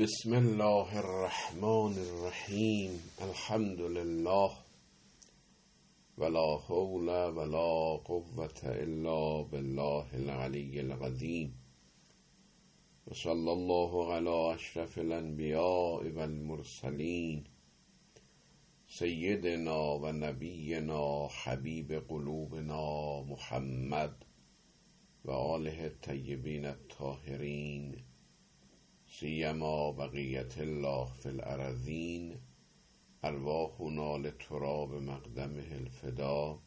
بسم الله الرحمن الرحیم. الحمد لله. ولا حول ولا قوة الا بالله العلی العظیم. وصلى الله على اشرف الانبیاء والمرسلین سیدنا و نبینا حبیب قلوبنا محمد و آله الطیبین الطاهرین. سیما بقیت الله فی الارضین ارواحنا لتراب مقدمه الفدا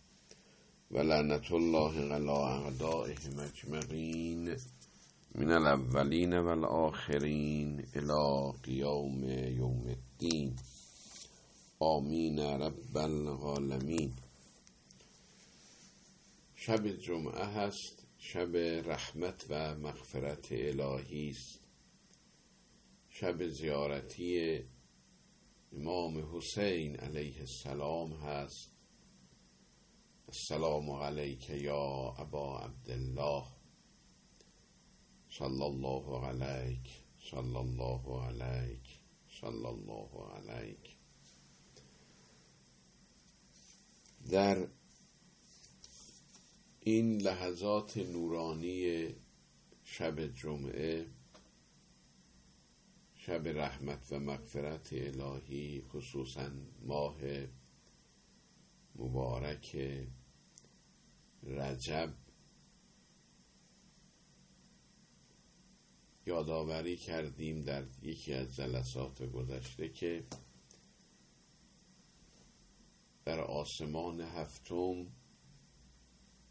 و لعنت الله علی اعدائهم اجمعین من الاولین والآخرین الى قیام یوم الدین. آمین رب العالمین. شب جمعه هست شب رحمت و مغفرت الهی است. شب زیارتی امام حسین علیه السلام هست. السلام علیک یا ابا عبدالله. صلی الله علیک صلی الله علیک صلی الله علیک. در این لحظات نورانی شب جمعه شب رحمت و مغفرت الهی خصوصا ماه مبارک رجب. یادآوری کردیم در یکی از جلسات گذشته که در آسمان هفتم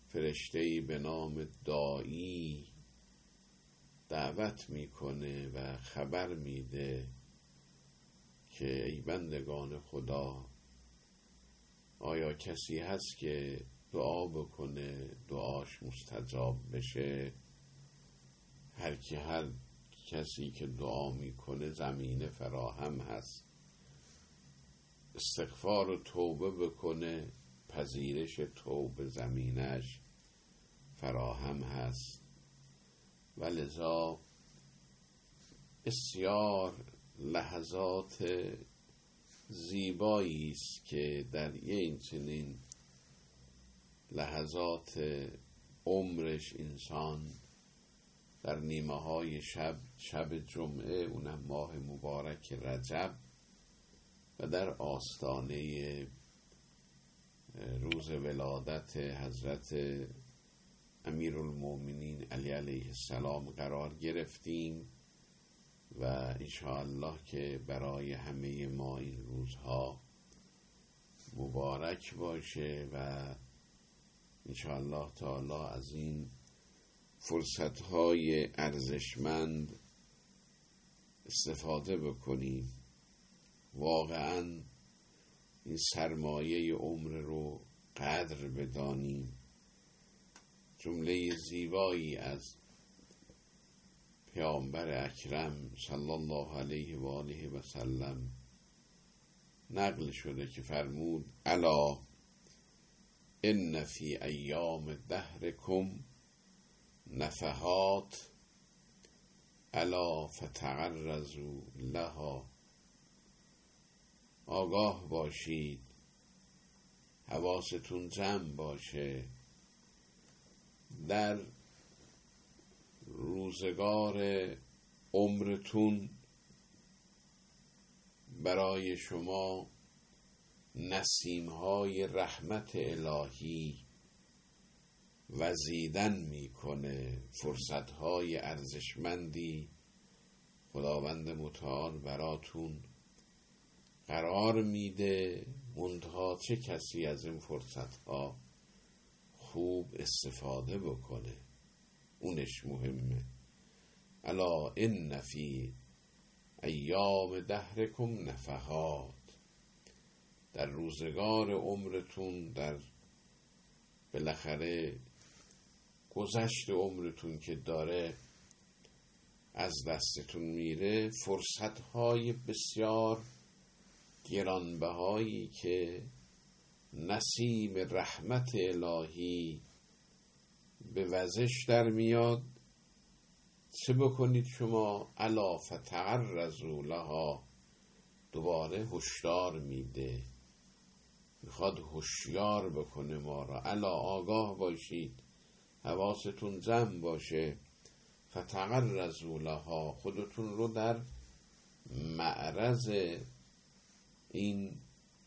فرشتهای به نام دایی دعوت می‌کنه و خبر میده که ای بندگان خدا آیا کسی هست که دعا بکنه دعاش مستجاب بشه؟ هر کی هر کسی که دعا می‌کنه زمینه فراهم هست. استغفار و توبه بکنه پذیرش توبه زمینش فراهم هست. و لذا بسیار لحظات زیبایی است که در این چنین لحظات عمرش انسان در نیمه های شب شب جمعه اونم ماه مبارک رجب و در آستانه روز ولادت حضرت امیر المومنین علی علیه السلام قرار گرفتیم و انشاءالله که برای همه ما این روزها مبارک باشه و انشاءالله تعالی از این فرصتهای ارزشمند استفاده بکنیم. واقعا این سرمایه عمر رو قدر بدانیم. جمله زیبایی از پیامبر اکرم صلی الله علیه و آله و سلم نقل شده که فرمود الا ان فی ایام دهرکم نفحات الا فتعرضوا لها. آگاه باشید حواستون جمع باشه. در روزگار عمرتون برای شما نسیم های رحمت الهی وزیدن می‌کنه فرصت های ارزشمندی. خداوند متعال براتون قرار میده منتها چه کسی از این فرصت ها خوب استفاده بکنه. اونش مهمه. الا ان فی ایام دهرکم نفحات. در روزگار عمرتون در بالاخره گذشت عمرتون که داره از دستتون میره فرصت های بسیار گرانبهایی که نسیم رحمت الهی. به وزش در میاد. چه بکنید شما؟ الا فتعرضوا لها. دوباره هشدار میده. می‌خواد هوشیار بکنه ما را. الا آگاه باشید. حواستون جمع باشه. فتعرضوا لها. خودتون رو در معرض این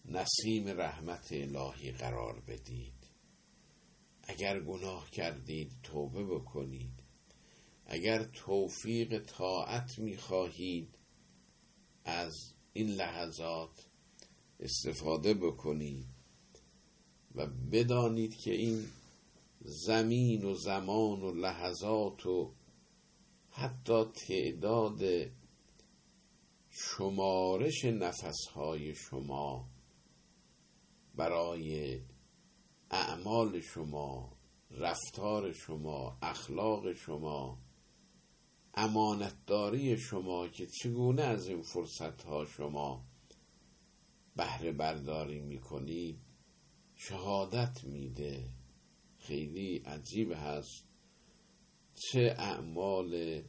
نسیم رحمت الهی قرار بدید. اگر گناه کردید توبه بکنید. اگر توفیق طاعت می‌خواهید از این لحظات استفاده بکنید و بدانید که این زمین و زمان و لحظات و حتی تعداد شمارش نفسهای شما برای اعمال شما رفتار شما اخلاق شما امانتداری شما که چگونه از این فرصت ها شما بهره برداری می‌کنید شهادت میده؟ خیلی عجیب هست. چه اعمال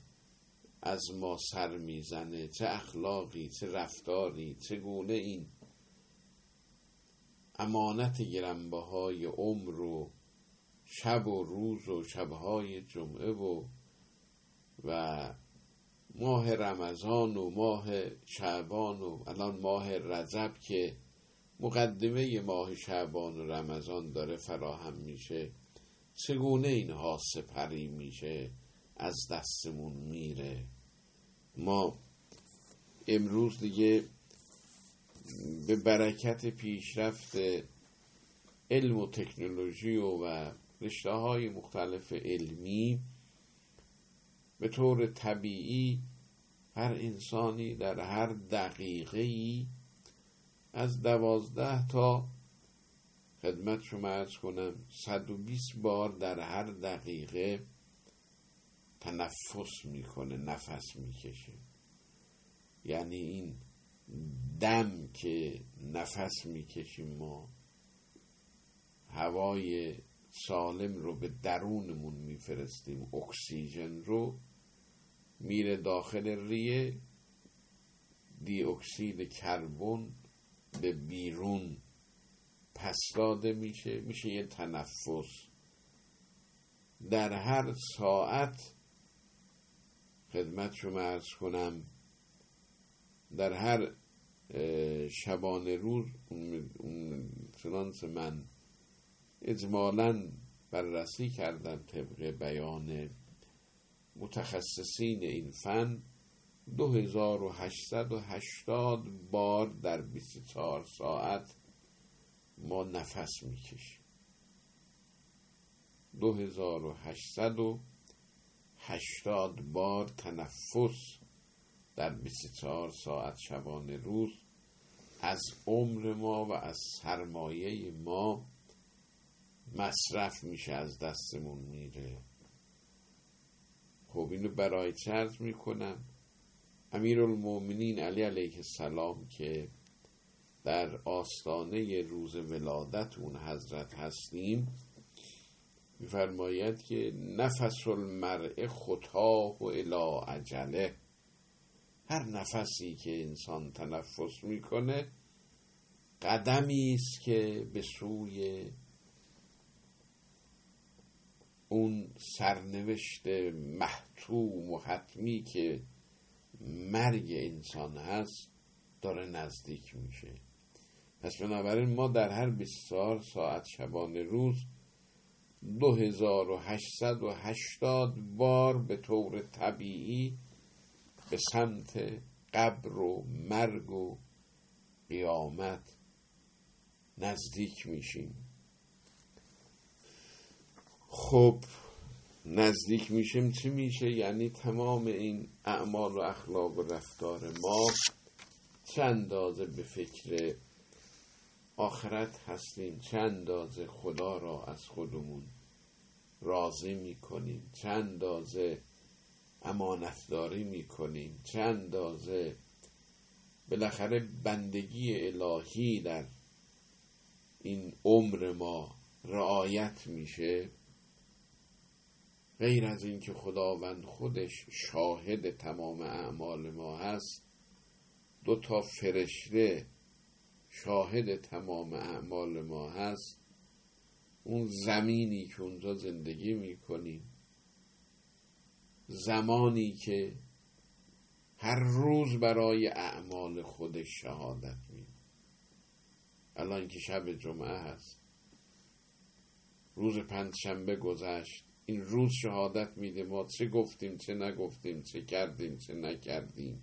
از ما سر می‌زنه چه اخلاقی چه رفتاری چگونه این امانت گرنبهای عمر و شب و روز و شبهای جمعه و و ماه رمضان و ماه شعبان و الان ماه رجب که مقدمه ماه شعبان و رمضان داره فراهم میشه. چگونه اینها سپری میشه؟ از دستمون میره. ما امروز دیگه به برکت پیشرفت علم و تکنولوژی و, رشته های مختلف علمی به طور طبیعی هر انسانی در هر دقیقه ای از دوازده تا خدمت شما ارز کنم 120 بار در هر دقیقه تنفس می‌کنه نفس می‌کشه. یعنی این دم که نفس می‌کشیم ما هوای سالم رو به درونمون میفرستیم اکسیژن رو میره داخل ریه دی اکسید کربن به بیرون پس داده میشه میشه یه تنفس. در هر ساعت خدمت شما ارز کنم در هر شبانه روز اون فلانس من اجمالا بررسی کردم طبق بیان متخصصین این فن 2880 بار در 24 ساعت ما نفس می‌کشیم. 2880 بار تنفس در 24 ساعت شبانه روز از عمر ما و از سرمایه ما مصرف میشه از دستمون میره. خب اینو برای چرز می‌کنم. امیر المومنین علی علیه السلام که در آستانه روز ولادت اون حضرت هستیم میفرماید که نفس المرء خطاه و الا عجله هر نفسی که انسان تنفس می‌کنه قدمی است که به سوی اون سرنوشت محتوم و حتمی که مرگ انسان هست داره نزدیک میشه. پس بنابراین ما در هر 24 ساعت شبانه روز 2880 بار به طور طبیعی به سمت قبر و مرگ و قیامت نزدیک میشیم. خب نزدیک میشیم چی میشه؟ یعنی تمام این اعمال و اخلاق و رفتار ما چه اندازه به فکر آخرت هستیم؟ چه اندازه خدا را از خودمون راضی می‌کنیم؟ چه اندازه امانتداری می‌کنیم. چه اندازه؟ بالاخره بندگی الهی در این عمر ما رعایت میشه. غیر از اینکه خداوند خودش شاهد تمام اعمال ما هست دو تا فرشته شاهد تمام اعمال ما هست. اون زمینی که اونجا زندگی می‌کنیم. زمانی که هر روز برای اعمال خودش شهادت میده الان که شب جمعه هست روز پنجشنبه گذشت این روز شهادت میده ما چه گفتیم چه نگفتیم چه کردیم چه نکردیم.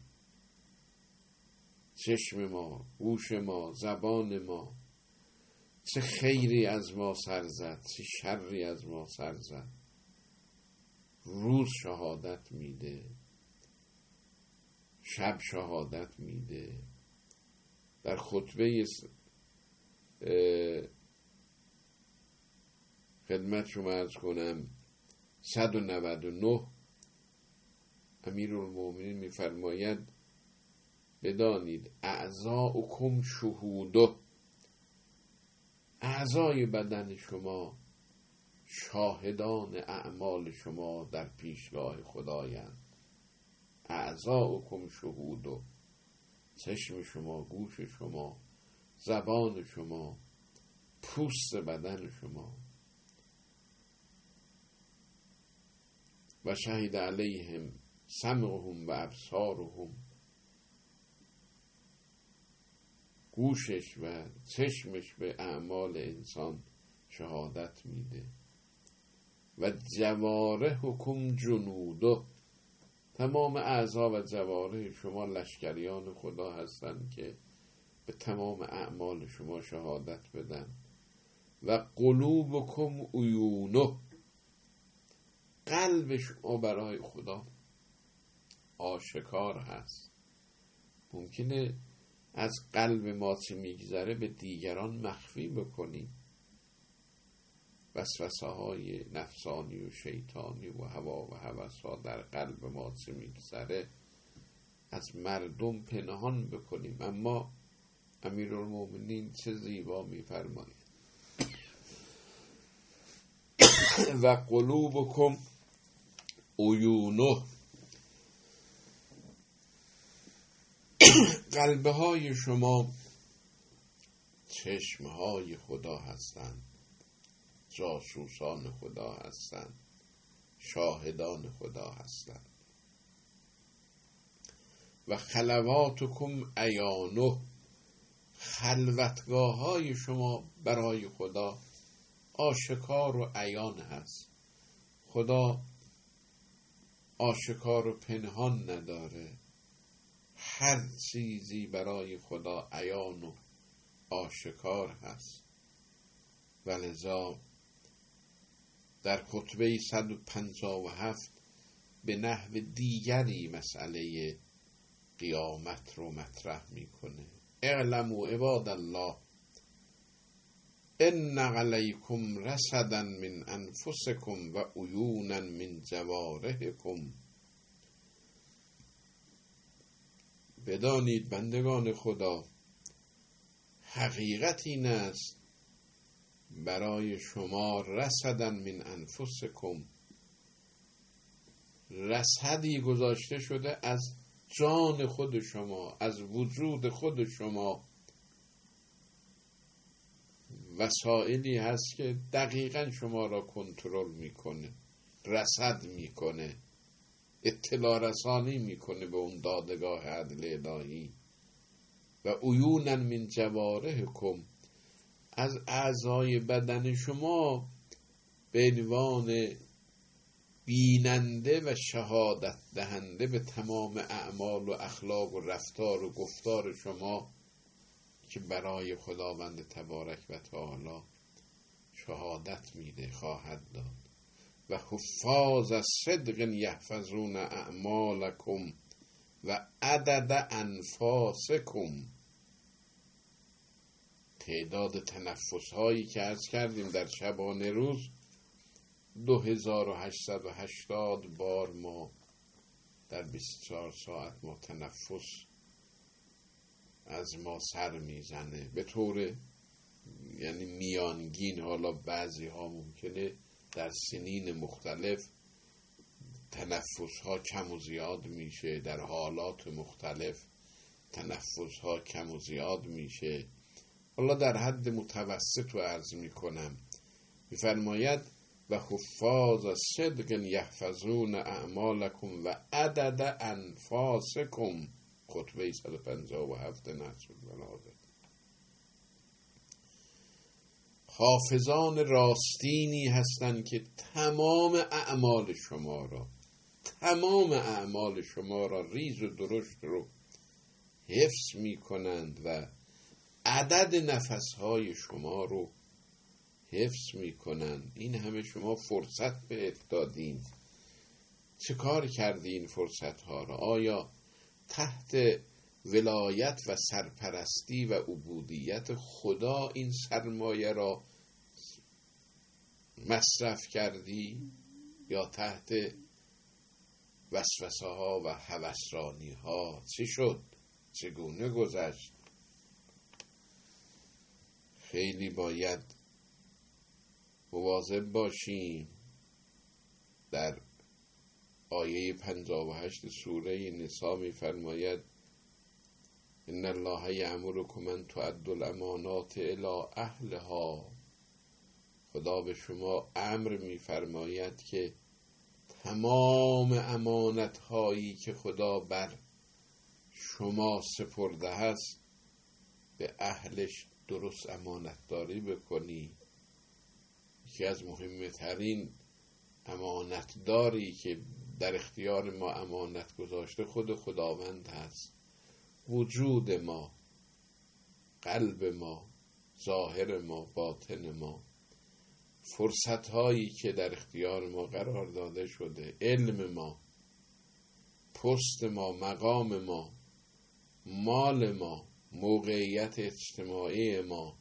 چشم ما گوش ما زبان ما چه خیری از ما سر زد چه شری از ما سر زد. روز شهادت میده شب شهادت میده. در خطبه خدمت شما ارز کنم 199 امیر المومنین میفرماید بدانید اعضاءکم شهوده اعضای بدن شما شاهدان اعمال شما در پیشگاه خدایند. اعضاءکم شهودو چشم شما گوش شما زبان شما پوست بدن شما. و شهید علیهم سمعهم و ابصارهم. گوشش و چشمش به اعمال انسان شهادت میده. و جواره حکم جنودو تمام اعضا و جواره شما لشکریان خدا هستند که به تمام اعمال شما شهادت بدن. و قلوبکم عیونو قلب شما برای خدا آشکار هست. ممکنه از قلب ما چه میگذره به دیگران مخفی بکنیم وسوسه های نفسانی و شیطانی و هوا و هوس ها در قلب ما چه میگذره از مردم پنهان بکنیم. اما امیر المومنین چه زیبا میفرماید. و قلوبکم عیونه. قلبه های شما چشم های خدا هستند. جاسوسان خدا هستند. شاهدان خدا هستند. و خلواتکم ایانو خلوتگاه های شما برای خدا آشکار و عیان هست. خدا آشکار و پنهان نداره. هر چیزی برای خدا عیان و آشکار هست. ولذا در خطبه 157 به نحو دیگری مسئله قیامت رو مطرح می‌کنه. اعلموا عباد الله ان علیکم رسدا من انفسکم و عیونا من جوارحکم. بدانید بندگان خدا حقیقت این است برای شما رسدن من انفسکم. رسدی گذاشته شده از جان خود شما از وجود خود شما. وسائلی هست که دقیقا شما را کنترل می‌کنه رسد می‌کنه اطلاع رسانی می‌کنه به اون دادگاه عدل الهی. و عیونا من جوارحکم. از اعضای بدن شما به عنوان بیننده و شهادت دهنده به تمام اعمال و اخلاق و رفتار و گفتار شما که برای خداوند تبارک و تعالی شهادت میده خواهد داد. و حفاظ صدق یحفظون اعمالکم و عدد انفاسکم. تعداد تنفس هایی که از کردیم در شبانه روز 2880 بار ما در 24 ساعت ما تنفس از ما سر می‌زنه. به طور یعنی میانگین حالا بعضی ها ممکنه در سنین مختلف تنفس ها کم و زیاد میشه در حالات مختلف تنفس ها کم و زیاد میشه. حالا در حد متوسط رو عرض می‌کنم. میفرماید و حفاظ صدق یحفظون اعمالکم و عدد انفاسکم خطبه 157 نصر البلاغه حافظان راستینی هستند که تمام اعمال شما را تمام اعمال شما را ریز و درشت رو حفظ می کنند و عدد نفسهای شما رو حفظ می کنند این همه شما فرصت به دادین. چه کار کردین فرصت ها را آیا تحت ولایت و سرپرستی و عبودیت خدا این سرمایه را مصرف کردی یا تحت وسوسه ها و هوسرانی ها چه شد؟ چگونه گذشت؟ خیلی باید مواظب باشیم در آیه 58 سوره نسا میفرماید ان الله یامرکم ان تؤدوا الامانات الى اهلها. خدا به شما امر میفرماید که تمام امانت هایی که خدا بر شما سپرده هست به اهلش درست امانتداری بکنی. یکی از مهمترین امانتداری که در اختیار ما امانت گذاشته خود خداوند هست. وجود ما قلب ما ظاهر ما باطن ما. فرصت هایی که در اختیار ما قرار داده شده. علم ما پست ما مقام ما مال ما موقعیت اجتماعی ما.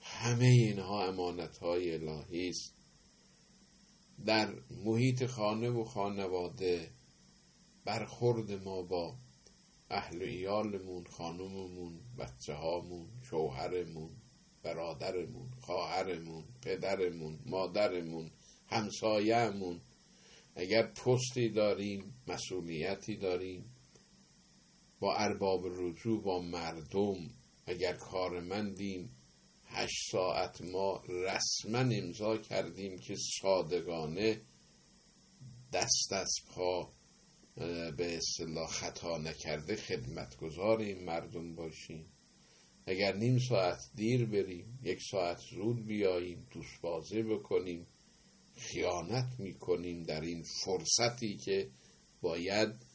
همه اینها امانت های الهی است. در محیط خانه و خانواده برخورد ما با اهل ایالمون خانممون بچه هامون شوهرمون برادرمون خواهرمون پدرمون مادرمون همسایهمون. اگر پستی داریم مسئولیتی داریم با ارباب رجوع با مردم اگر کارمندیم هشت ساعت ما رسما امضا کردیم که صادقانه دست از پا به اصطلاح خطا نکرده خدمتگزار این مردم باشیم. اگر نیم ساعت دیر بریم یک ساعت زود بیاییم دوست بازی بکنیم خیانت می‌کنیم در این فرصتی که باید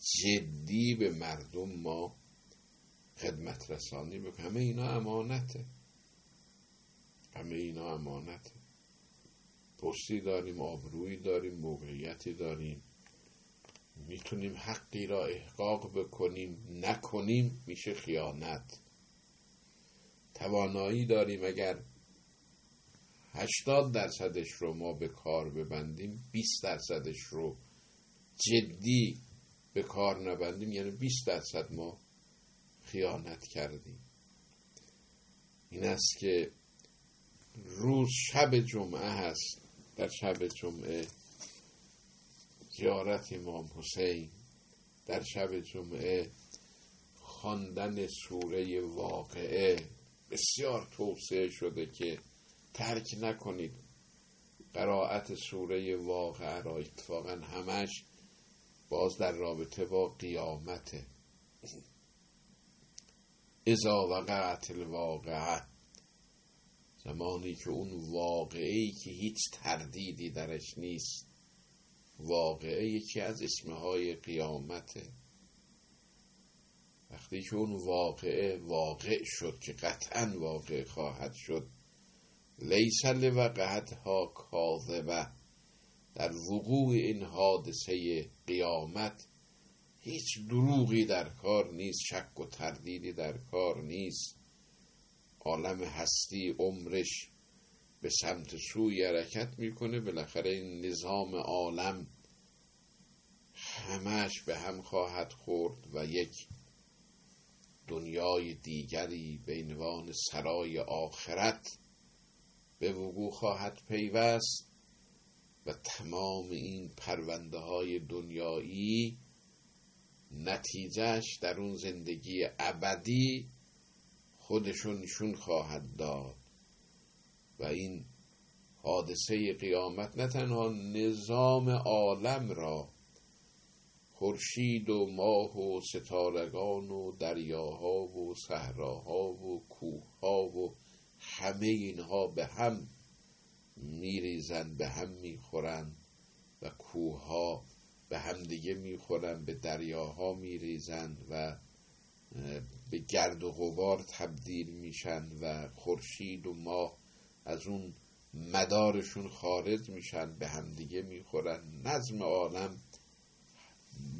جدی به مردم ما خدمت رسانی بکنیم همه اینا امانته. همه اینا امانته. پستی داریم آبرویی داریم موقعیتی داریم. می‌تونیم حقی را احقاق بکنیم نکنیم میشه خیانت. توانایی داریم اگر هشتاد درصدش رو ما به کار ببندیم 20 درصدش رو جدی به کار نبندیم یعنی 20 درصد ما خیانت کردیم. این است که روز شب جمعه هست در شب جمعه زیارت امام حسین در شب جمعه خواندن سوره واقعه. بسیار توصیه شده که ترک نکنید. قرائت سوره واقعه را اتفاقا همش باز در رابطه با قیامته ازا وقعت الواقعه زمانی که اون واقعی که هیچ تردیدی درش نیست واقعه یکی از اسمهای قیامته وقتی که اون واقعه واقع شد که قطعا واقع خواهد شد لیس لوقعت ها کاذبه. در وقوع این حادثه قیامت هیچ دروغی در کار نیست شک و تردیدی در کار نیست. عالم هستی عمرش به سمت سوی حرکت می‌کنه بالاخره این نظام عالم همش به هم خواهد خورد و یک دنیای دیگری به عنوان سرای آخرت به وقوع خواهد پیوست. و تمام این پرونده های دنیایی نتیجهش در اون زندگی ابدی خودشون نشون خواهد داد. و این حادثه قیامت نه تنها نظام عالم را خورشید و ماه و ستارگان و دریاها و صحراها و کوهها و همه اینها به هم میریزند به هم می‌خورند و کوهها به همدیگه می‌خورن به دریاها میریزند و به گرد و غبار تبدیل میشن و خورشید و ماه از اون مدارشون خارج میشن به همدیگه می‌خورن. نظم عالم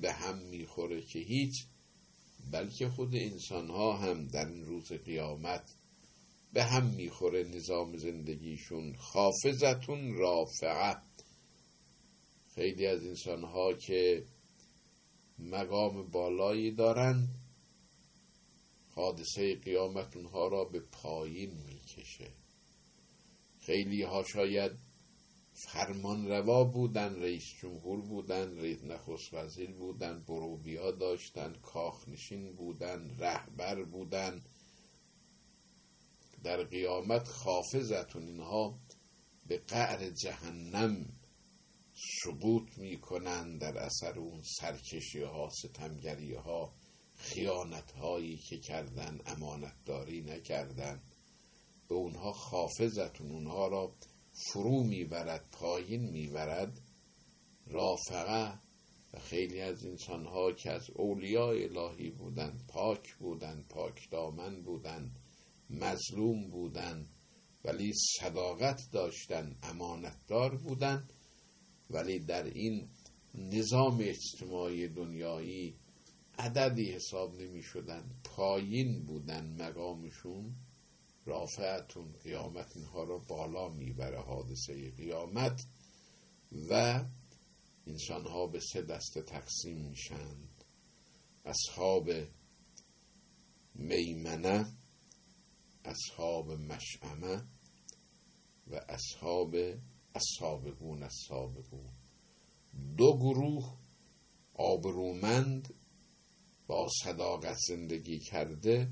به هم می‌خوره که هیچ بلکه خود انسان ها هم در این روز قیامت به هم می‌خوره نظام زندگیشون. خافزتون رافعه. خیلی از انسان ها که مقام بالایی دارند حادثه قیامت اونها را به پایین می‌کشه. خیلی ها شاید فرمان روا بودن رئیس جمهور بودن رئیس نخست وزیر بودن بروبیا داشتن کاخنشین بودن رهبر بودن. در قیامت خافزتون اینها به قعر جهنم سقوط می‌کنن در اثر اون سرکشی ها ستمگری ها خیانت هایی که کردن امانتداری نکردن. به اونها خافزتون اونها را فرو می‌برد پایین می‌برد. رافقه و خیلی از انسان ها که از اولیاء الهی بودن پاک بودن پاک دامن بودن مظلوم بودن ولی صداقت داشتن امانتدار بودن. ولی در این نظام اجتماعی دنیایی عددی حساب نمی شدن. پایین بودن مقامشون. رافعتون قیامت اینها را بالا می‌بره حادثه قیامت و انسان ها به سه دسته تقسیم میشند اصحاب میمنه اصحاب مشعمه و اصحاب السابقون السابقون. دو گروه آبرومند با صداقت زندگی کرده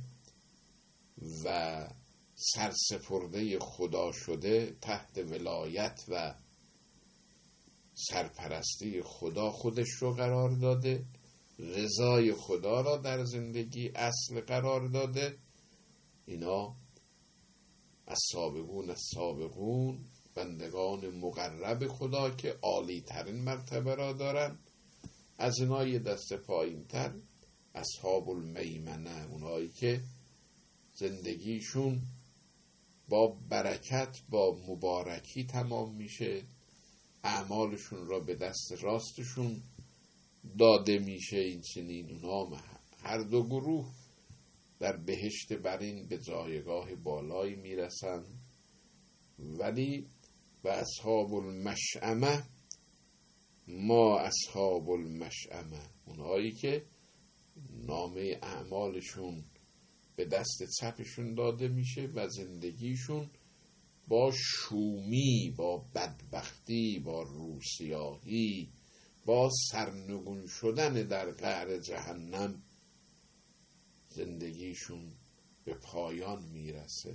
و سرسپرده خدا شده تحت ولایت و سرپرستی خدا خودش رو قرار داده. رضای خدا را در زندگی اصل قرار داده. اینا از سابقون از سابقون بندگان مقرب خدا که عالی ترین مرتبه را دارن از اینا یه دست پایین تر اصحاب المیمنه اونایی که زندگیشون با برکت با مبارکی تمام میشه. اعمالشون را به دست راستشون داده میشه. این چنین اونا هر دو گروه در بهشت برین به جایگاه بالایی می‌رسن. ولی و اصحاب المشعمه ما اصحاب المشعمه اونهایی که نامه اعمالشون به دست چپشون داده میشه و زندگیشون با شومی با بدبختی با روسیاهی با سرنگون شدن در قعر جهنم زندگیشون به پایان می‌رسه.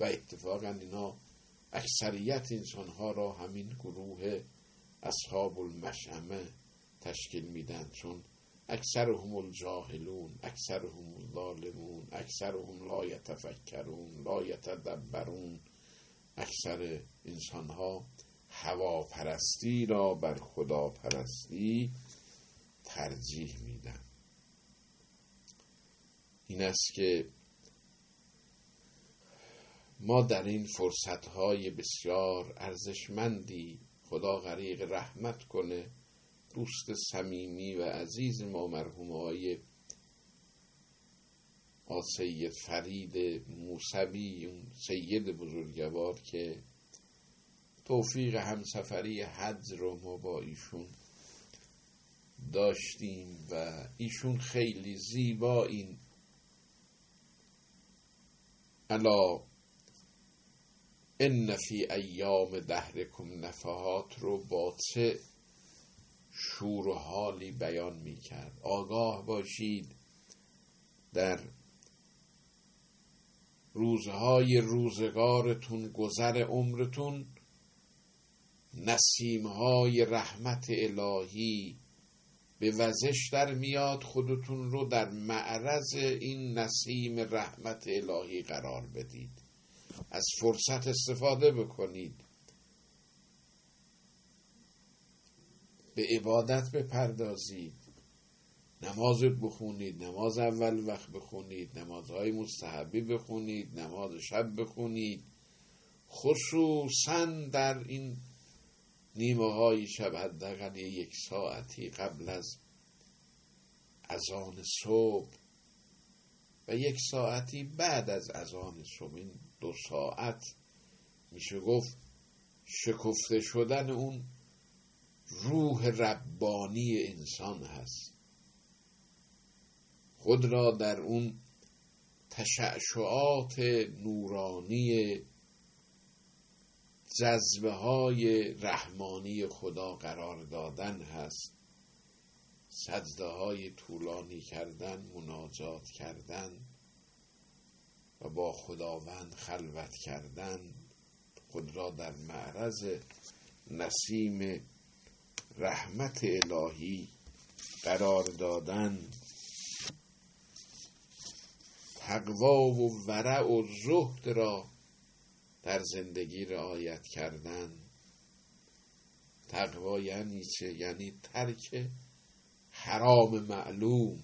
و اتفاقا اینا اکثریت انسانها را همین گروه اصحاب المشعمه تشکیل میدن. چون اکثرهم الجاهلون اکثرهم الظالمون اکثرهم لا یتفکرون لا یتدبرون. اکثر انسان ها هواپرستی را بر خدا پرستی ترجیح میدن. این است که ما در این فرصت های بسیار ارزشمندی خدا غریق رحمت کنه دوست صمیمی و عزیز ما مرحوم های سید فرید موسوی سید بزرگوار که توفیق همسفری حج رو ما با ایشون داشتیم و ایشون خیلی زیبا این علا ان فی ایام دهرکم نفحات رو با چه شور و حالی بیان می آگاه باشید در روزهای روزگارتون گذر عمرتون نسیمهای رحمت الهی به وزش در میاد خودتون رو در معرض این نسیم رحمت الهی قرار بدید. از فرصت استفاده بکنید. به عبادت بپردازید. نماز بخونید نماز اول وقت بخونید نمازهای مستحبی بخونید نماز شب بخونید. خصوصا در این نیمه های شب حداقل یک ساعتی قبل از اذان صبح و یک ساعتی بعد از اذان صبح این دو ساعت میشه گفت شکفته شدن اون روح ربانی انسان هست. خود را در اون تشعشعات نورانی جذبه های رحمانی خدا قرار دادن هست. سجده های طولانی کردن مناجات کردن و با خداوند خلوت کردن خود را در معرض نسیم رحمت الهی قرار دادن. تقوا و ورع و زهد را در زندگی رعایت کردن تقوا یعنی چه؟ یعنی ترک حرام معلوم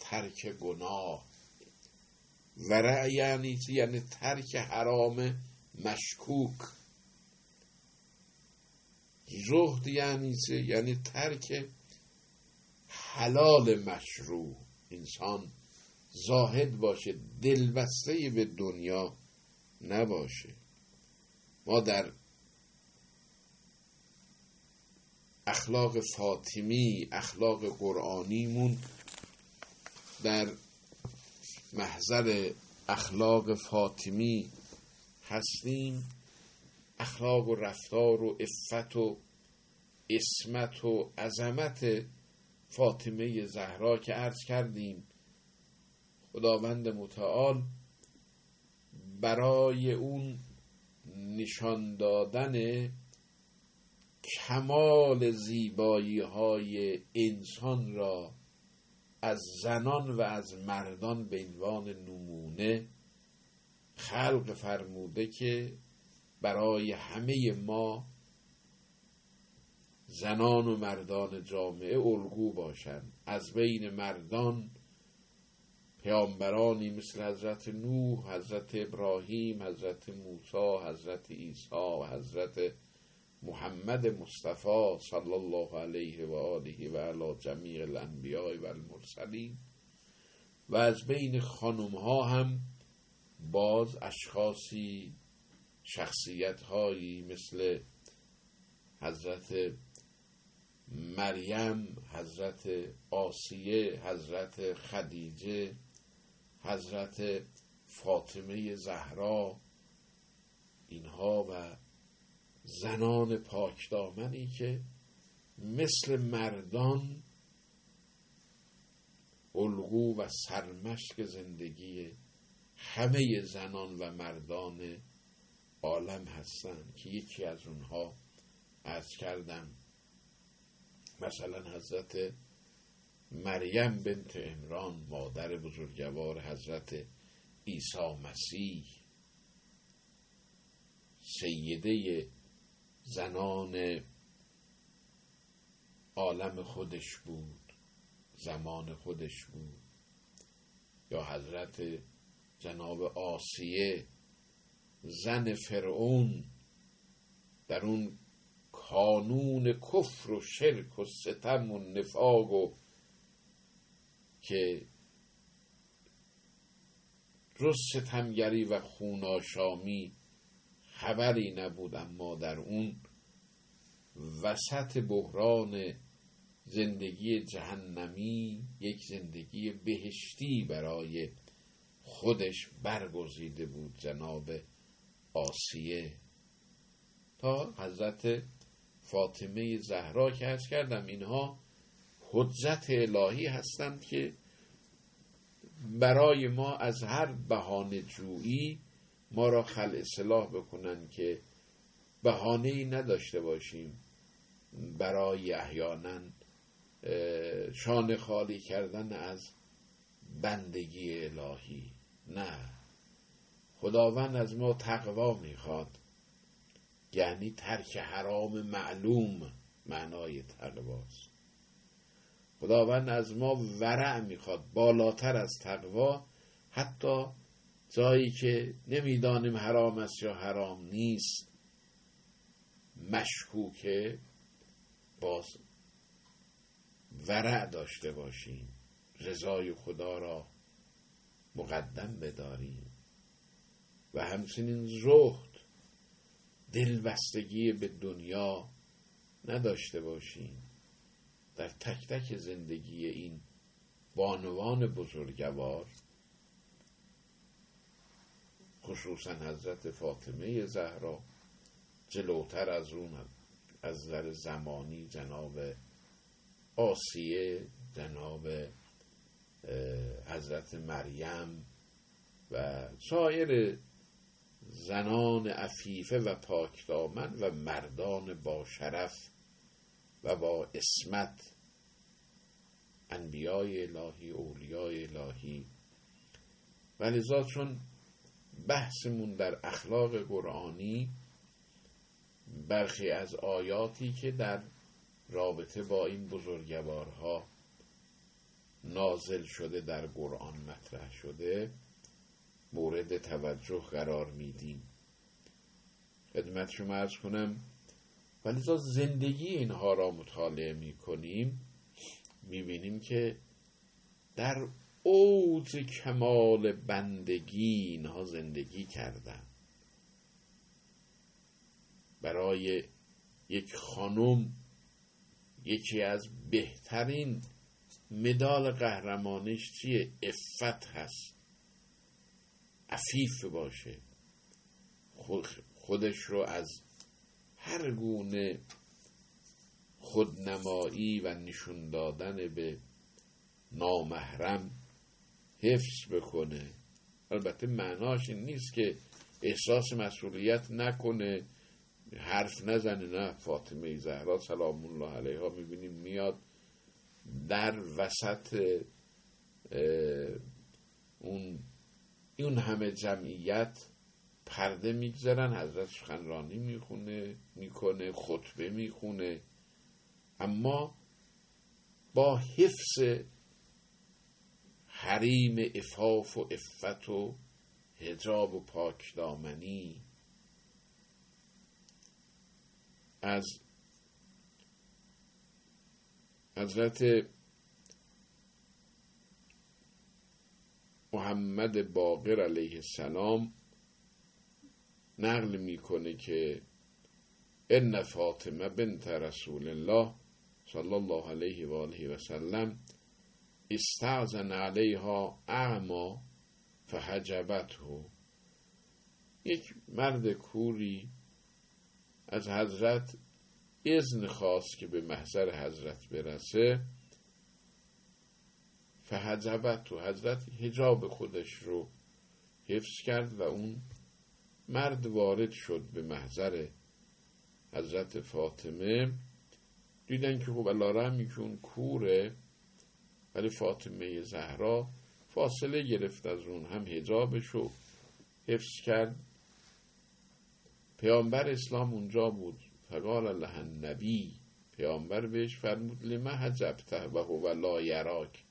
ترک گناه ورع یعنی چه؟ یعنی ترک حرام مشکوک زهد یعنی چه؟ یعنی ترک حلال مشروع انسان زاهد باشه دلبسته به دنیا نباشه. ما در اخلاق فاطمی اخلاق قرآنیمون در محضر اخلاق فاطمی هستیم. اخلاق و رفتار و افت و اسمت و عظمت فاطمه زهرا که عرض کردیم خداوند متعال برای اون نشان دادن کمال زیبایی های انسان را از زنان و از مردان به عنوان نمونه خلق فرموده که برای همه ما زنان و مردان جامعه الگو باشند. از بین مردان پیامبرانی مثل حضرت نوح حضرت ابراهیم حضرت موسی حضرت عیسی و حضرت محمد مصطفی صلی الله علیه و آله و علی جمیع الانبیاء و المرسلین. و از بین خانم ها هم باز اشخاصی شخصیت هایی مثل حضرت مریم حضرت آسیه حضرت خدیجه حضرت فاطمه زهرا اینها و زنان پاکدامنی که مثل مردان الگو و سرمشق زندگی همه زنان و مردان عالم هستند که یکی از اونها از کردم. مثلا حضرت مریم بنت امران مادر بزرگوار حضرت عیسی مسیح. سیده زنان عالم خودش بود زمان خودش بود. یا حضرت جناب آسیه زن فرعون در اون کانون کفر و شرک و ستم و نفاق و که جز ستمگری و خوناشامی خبری نبود اما در اون وسط بحران زندگی جهنمی یک زندگی بهشتی برای خودش برگزیده بود جناب آسیه. تا حضرت فاطمه زهرا که کردم اینها حجت الهی هستند که برای ما از هر بهانه جویی ما را خل اصلاح بکنن که بهانه ای نداشته باشیم برای احیانا شان خالی کردن از بندگی الهی. نه. خداوند از ما تقوا می‌خواد. یعنی ترک حرام معلوم معنای تقواست. خداوند از ما ورع می‌خواد بالاتر از تقوا. حتی جایی که نمی‌دانیم حرام است یا حرام نیست مشکوکه باز ورع داشته باشیم رضای خدا را مقدم بداریم. و همچنین زهد دلبستگی به دنیا نداشته باشیم. در تک تک زندگی این بانوان بزرگوار خصوصا حضرت فاطمه زهرا جلوتر از اون از نظر زمانی جناب آسیه جناب حضرت مریم و سایر زنان عفیفه و پاکدامن و مردان با شرف و با اسمت انبیای الهی اولیای الهی. و لذا چون بحثمون در اخلاق قرآنی برخی از آیاتی که در رابطه با این بزرگوارها نازل شده در قرآن مطرح شده مورد توجه قرار میدیم. خدمت شما ارز کنم ولی زندگی اینها را مطالعه می کنیم می بینیم که در اوج کمال بندگی اینها زندگی کردن. برای یک خانم یکی از بهترین مدال قهرمانش چیه؟ افت هست. عفیف باشه. خودش رو از هر گونه خودنمایی و نشون دادن به نامحرم حفظ بکنه. البته معناش این نیست که احساس مسئولیت نکنه حرف نزنه. نه فاطمه زهرا سلام الله علیها می‌بینیم میاد در وسط اون اون همه جمعیت پرده می‌گذارن حضرت سخنرانی می‌خونه می‌کنه خطبه می‌خونه. اما با حفظ حریم افاف و افت و هجاب و پاک دامنی از حضرت محمد باقر علیه السلام نقل می‌کنه که ان فاطمه بنت رسول الله صلی الله علیه و آله و سلم استعزن علیها اعما فحجبته. یک مرد کوری از حضرت اذن خواست که به محضر حضرت برسه. فحجبت تو حضرت هجاب خودش رو حفظ کرد و اون مرد وارد شد به محضر حضرت فاطمه. دیدن که خب الله که کوره ولی فاطمه زهرا فاصله گرفت از اون هم هجابش رو حفظ کرد. پیامبر اسلام اونجا بود. فقال الله النبی پیامبر بهش فرمود لما حجبته و هو لا یراک.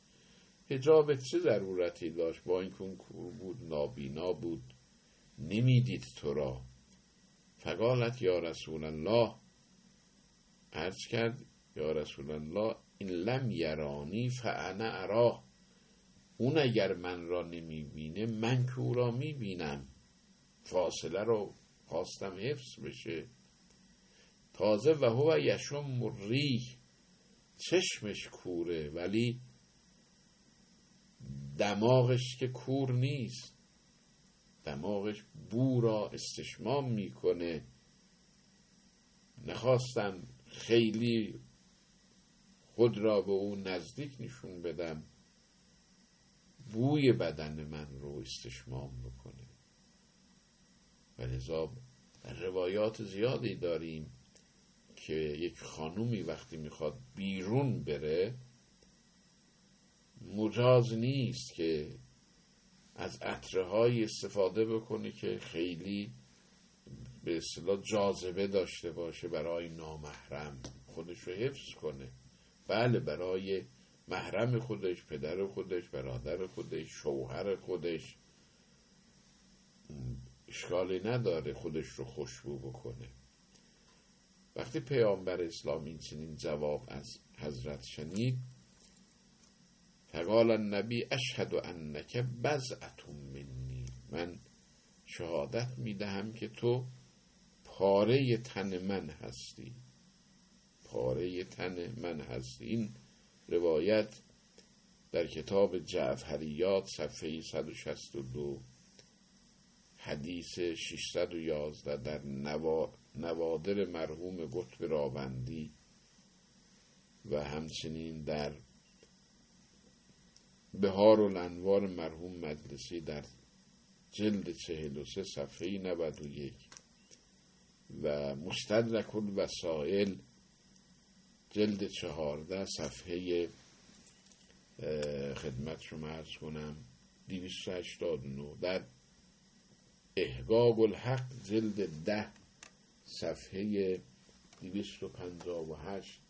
هجاب چه ضرورتی داشت؟ با اینکه اون کور بود نابینا بود. نمی‌دید تو را. فقالت یا رسول الله. عرض کرد یا رسول الله این لم یرانی فانا اراه اون اگر من را نمی‌بینه من که او را می‌بینم. فاصله رو خواستم حفظ بشه. تازه و هو یشم ریح چشمش کوره ولی دماغش که کور نیست. دماغش بو را استشمام می‌کنه. نخواستم خیلی خود را به او نزدیک نشون بدم. بوی بدن من رو استشمام بکنه. و لذا روایات زیادی داریم که یک خانومی وقتی می‌خواد بیرون بره مجاز نیست که از عطره استفاده بکنه که خیلی به اصطلاح جاذبه داشته باشه برای نامحرم خودش رو حفظ کنه. بله برای محرم خودش پدر خودش برادر خودش شوهر خودش. اشکالی نداره خودش رو خوشبو بکنه. وقتی پیامبر اسلام این چنین جواب از حضرت شنید فقال النبی اشهد انک بزعتون منی. من شهادت می‌دهم که تو پاره تن من هستی. پاره تن من هستی این روایت در کتاب جعفریات صفحه 162 حدیث 611 در نوادر مرحوم قطب راوندی و همچنین در بهار و لنوار مرحوم مجلسی در جلد 43 صفحه 91 و مستدرک الوسائل جلد چهارده صفحه خدمت شما ارز کنم 289 در احقاق الحق جلد ده صفحه 258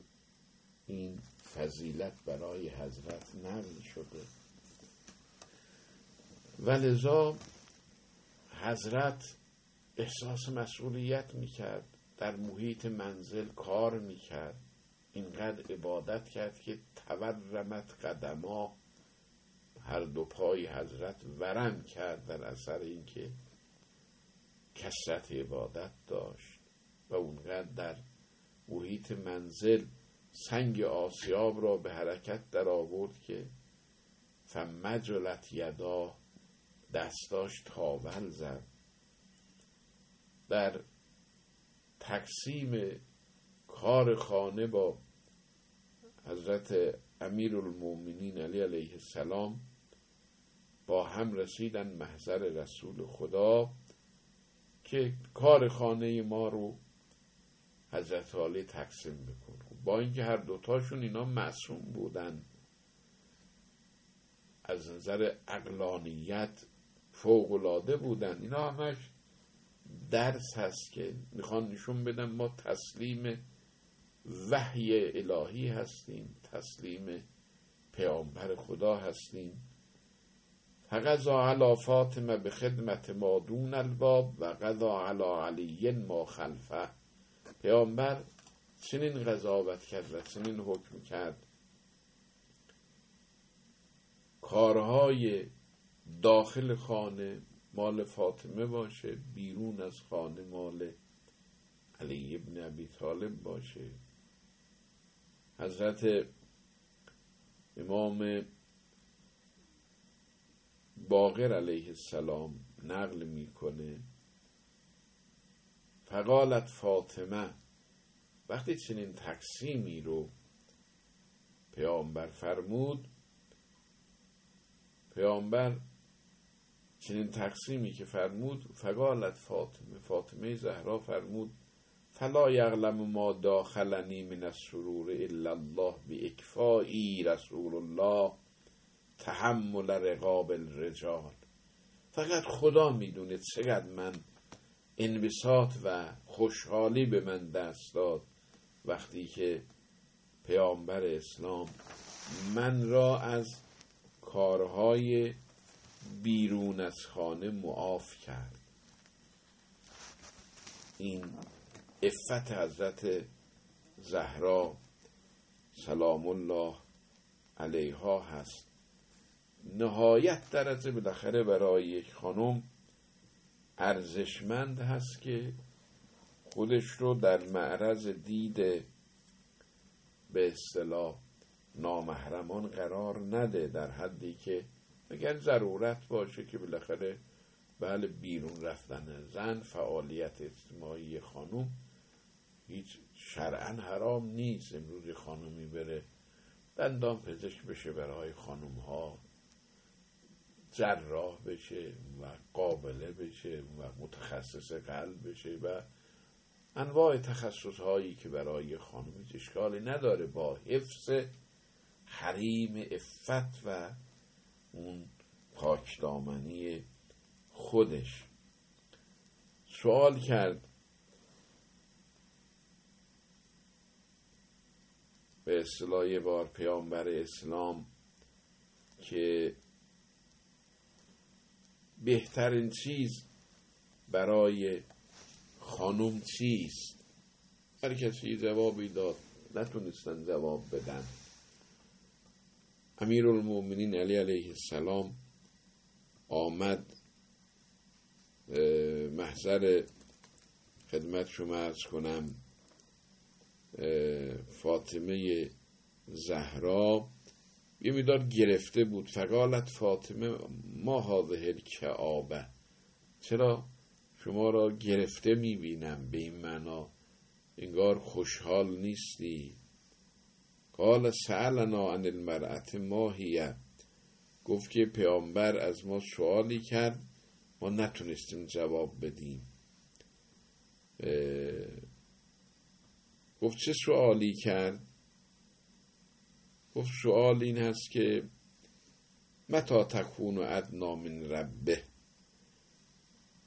این فضیلت برای حضرت نقل شده. و لذا حضرت احساس مسئولیت می‌کرد در محیط منزل کار می‌کرد. اینقدر عبادت کرد که تورمت قدما هر دو پای حضرت ورم کرد در اثر اینکه کسرت عبادت داشت و اونقدر در محیط منزل سنگ آسیاب را به حرکت در آورد که فمجلت یدا دستاش تاول زد. در تقسیم کار خانه با حضرت امیر المومنین علی علیه السلام با هم رسیدن محضر رسول خدا که کار خانه ما رو حضرت علی تقسیم بکن با اینکه هر دوتاشون اینا معصوم بودن از نظر اقلانیت فوقلاده بودن. اینا همش درس هست که می‌خوان نشون بدن ما تسلیم وحی الهی هستیم تسلیم پیامبر خدا هستیم. فقضا علا فاطمه به خدمت مادون الباب و قضا علا علی ما خلفه. پیامبر چنین قضاوت کرد و چنین حکم کرد. کارهای داخل خانه مال فاطمه باشه بیرون از خانه مال علی ابن ابی طالب باشه. حضرت امام باقر علیه السلام نقل می‌کنه. فقالت فاطمه وقتی چنین تقسیمی رو پیامبر فرمود پیامبر چنین تقسیمی که فرمود فقالت فاطمه فاطمه زهرا فرمود فلا یعلم ما داخلنی من السرور الا الله باکفایی رسول الله تحمل رقاب الرجال. فقط خدا می‌دونه چقدر من انبساط و خوشحالی به من دست داد وقتی که پیامبر اسلام من را از کارهای بیرون از خانه معاف کرد. این افت حضرت زهرا سلام الله علیها هست. نهایت درجه بالاخره برای یک خانم ارزشمند هست که خودش رو در معرض دید به اصطلاح نامحرمان قرار نده در حدی که اگر ضرورت باشه که بالاخره بله بیرون رفتن زن فعالیت اجتماعی خانوم هیچ شرعا حرام نیست امروز خانومی بره دندان پزشک بشه برای خانوم ها جراح بشه و قابله بشه و متخصص قلب بشه و انواع تخصص هایی که برای خانم اشکالی نداره با حفظ حریم افت و اون پاکدامنی خودش. سوال کرد به اصطلاح بار پیامبر اسلام که بهترین چیز برای خانوم چیست؟ هر کسی جوابی داد. نتونستن جواب بدن. امیر المومنین علی علیه السلام آمد محضر خدمت شما ارز کنم. فاطمه زهرا. یه میدار گرفته بود. فقالت فاطمه ما هاذه الکعابه. چرا؟ شما را گرفته می‌بینم. به این معنا انگار خوشحال نیستی. قال سألنا عن المرأت ماهیه گفت که پیامبر از ما سوالی کرد. ما نتونستیم جواب بدیم. گفت چه سوالی کرد؟ گفت سوال این هست که متا تکون و ادنا من ربه؟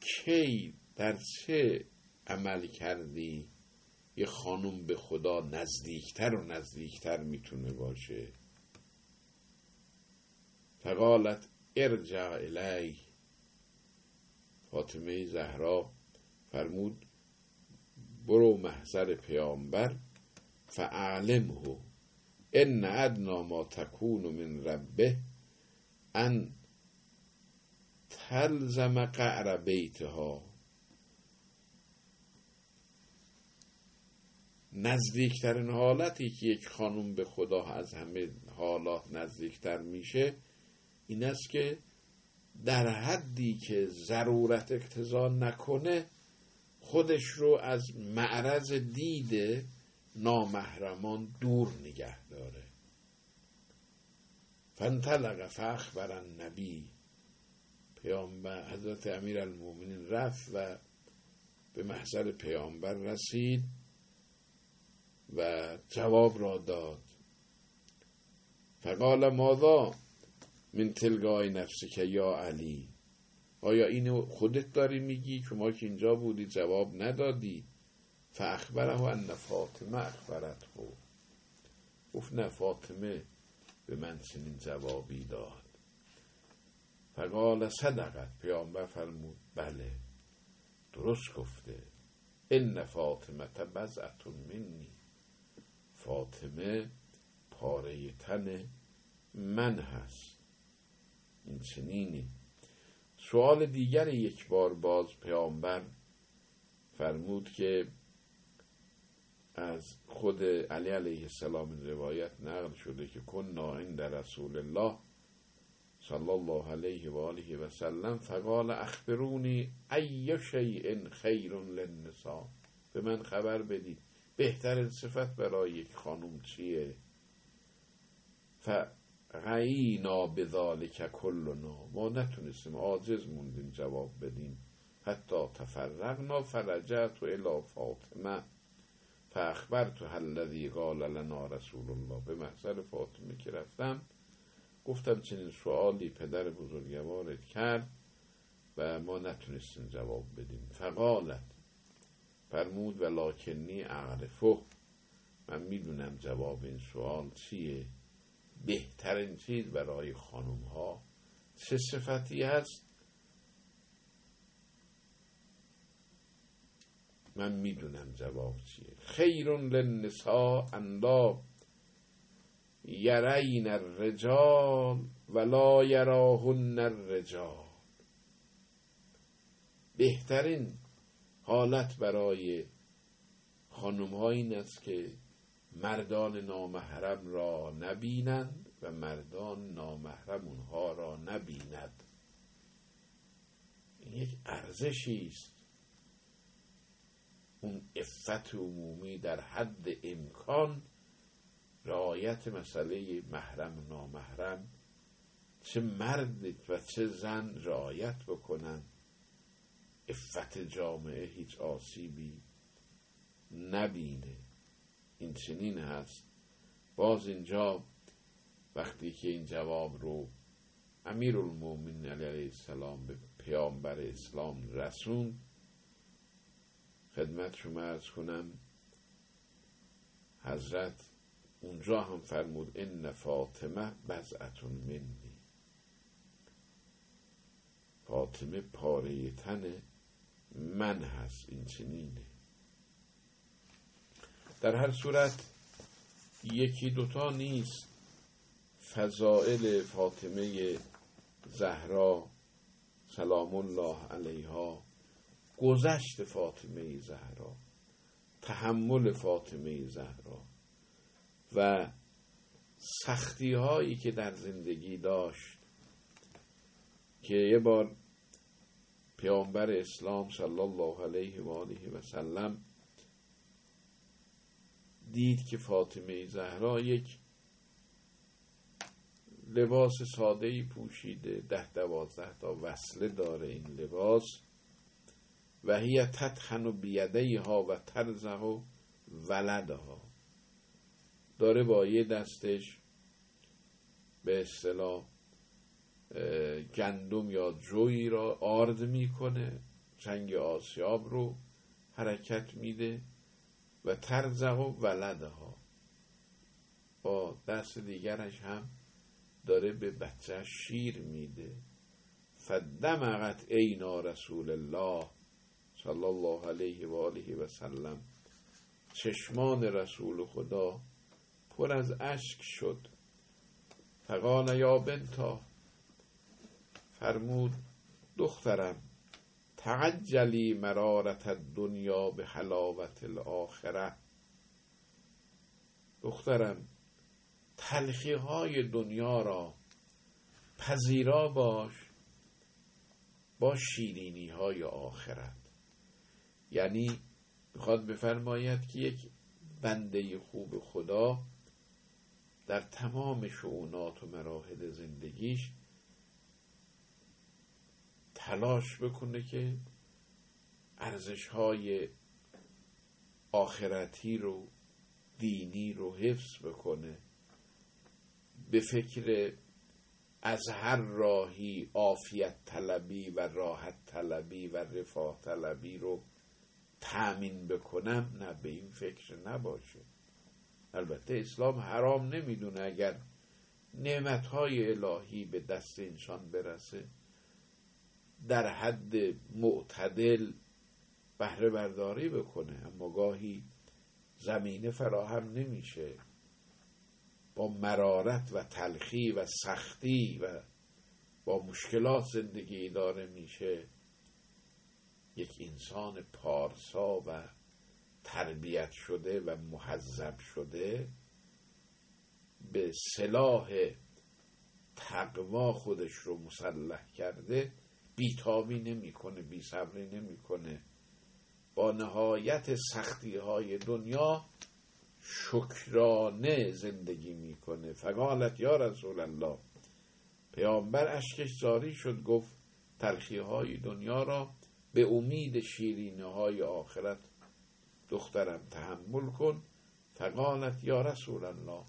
کی در چه عمل کردی؟ یه خانم به خدا نزدیکتر و نزدیکتر می‌تونه باشه. فقالت ارجع الی فاطمه زهرا فرمود برو محضر پیامبر فاعلمه ان ادنا ما تکون من ربه ان تلزم قعر بیتها. نزدیکترین حالتی که یک خانم به خدا از همه حالات نزدیکتر میشه این است که در حدی که ضرورت اقتضا نکنه خودش رو از معرض دید نامحرمان دور نگه داره. فانطلق فاخبر النبی. پیامبر حضرت امیر المومنین رفت و به محضر پیامبر رسید و جواب را داد. فقال ماذا من نفسی که یا علی؟ آیا اینو خودت داری میگی شما که اینجا بودی جواب ندادی؟ فاخبره ان فاطمه اخبرت خو. گفت نه فاطمه به من چنین جوابی داد. فقال صدقت پیامبر فرمود بله درست گفته. ان فاطمه بزعتون منی. فاطمه پاره تن من هست. این چنینی. سوال دیگر یک بار باز پیامبر فرمود که از خود علی علیه السلام روایت نقل شده که کن عند رسول الله صلی الله علیه و آله و سلم فقال اخبرونی ای شیء خیر للنساء. به من خبر بدید. بهترین صفت برای یک خانم چیه؟ فغینا بذالک کلنا. ما نتونستیم عاجز موندیم جواب بدیم. حتی تفرقنا فرجعت الى فاطمه. فاخبرت الذی قال لنا رسول الله. به محضر فاطمه که رفتم گفتم چنین سوالی پدر بزرگوارت کرد و ما نتونستیم جواب بدیم. فقالت فرمود و لاکنی اعرفه. من می‌دونم جواب این سوال چیه. بهترین چیز برای خانم ها چه صفتی هست؟ من می‌دونم جواب چیه. خیرون للنساء انلا یرین الرجال ولا یراهن الرجال. بهترین حالت برای خانم ها این است که مردان نامحرم را نبینند و مردان نامحرم اونها را نبیند. این یک ارزشی است. اون افت عمومی در حد امکان رعایت مسئله محرم نامحرم چه مرد و چه زن رعایت بکنن. افت جامعه هیچ آسیبی نبینه. این چنین هست. باز اینجا وقتی که این جواب رو امیر المومن علیه السلام به پیامبر اسلام رسون خدمت شما ارز کنم حضرت اونجا هم فرمود ان فاطمه بزعتون منی. فاطمه پاره تن من هست این چنینه. در هر صورت یکی دوتا نیست. فضائل فاطمه زهرا سلام الله علیها گذشت فاطمه زهرا تحمل فاطمه زهرا و سختی هایی که در زندگی داشت که یه بار پیامبر اسلام صلی الله علیه و آله و سلم دید که فاطمه زهرا یک لباس ساده ای پوشیده ده دوازده تا وصله داره این لباس. و هی تتخن و بیده ها و ترزه و ولدها. داره با یه دستش به اصطلاح گندم یا جوی را آرد می‌کنه چنگ آسیاب رو حرکت میده. و ترزه و ولدها. با دست دیگرش هم داره به بچه شیر میده. فدمغت اینا رسول الله صلی الله علیه و آله و سلم. چشمان رسول خدا پر از اشک شد. فقال یا بنتا فرمود دخترم تعجلی مرارت دنیا به حلاوت الاخره. دخترم تلخی های دنیا را پذیرا باش با شیرینی های آخرت. یعنی می‌خواد بفرماید که یک بنده خوب خدا در تمام شعونات و مراحل زندگیش تلاش بکنه که ارزش های آخرتی رو دینی رو حفظ بکنه. به فکر از هر راهی عافیت طلبی و راحت طلبی و رفاه طلبی رو تأمین بکنم نه به این فکر نباشه. البته اسلام حرام نمی‌دونه اگر نعمتهای الهی به دست انسان برسه. در حد معتدل بهره برداری بکنه اما گاهی زمینه فراهم نمیشه. با مرارت و تلخی و سختی و با مشکلات زندگی داره میشه. یک انسان پارسا و تربیت شده و محذب شده به سلاح تقوا خودش رو مسلح کرده بیتابی نمی‌کنه بی صبری نمی‌کنه. با نهایت سختی های دنیا شکرانه زندگی می‌کنه. فقالت یا رسول الله پیامبر اشکش جاری شد گفت تلخی های دنیا را به امید شیرینه های آخرت دخترم تحمل کن. فقالت یا رسول الله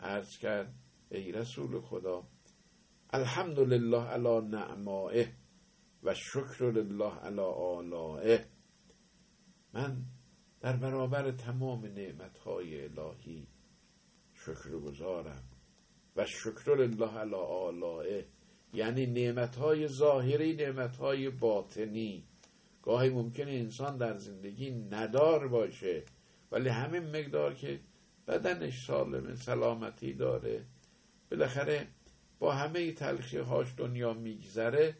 عرض کرد ای رسول خدا الحمد لله علی نعمائه. و شکر لله علی آلائه من در برابر تمام نعمتهای الهی شکر گذارم و شکر لله علی آلائه یعنی نعمتهای ظاهری نعمتهای باطنی. گاهی ممکنه انسان در زندگی ندار باشه ولی همین مقدار که بدنش سالمه سلامتی داره بالاخره با همه تلخی هاش دنیا میگذره.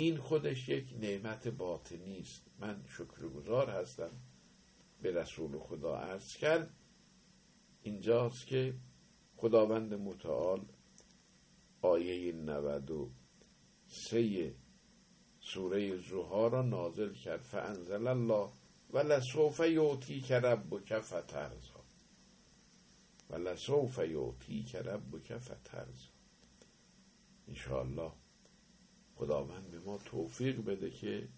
این خودش یک نعمت باطنی است. من شکرگزار هستم. به رسول خدا عرض کرد. اینجاست که خداوند متعال آیه 93 سوره زوها را نازل کرد. فانزل الله ولسوف یعطیک ربک فترزا ولسوف یعطیک ربک فترزا انشاءالله خداوند به ما توفیق بده که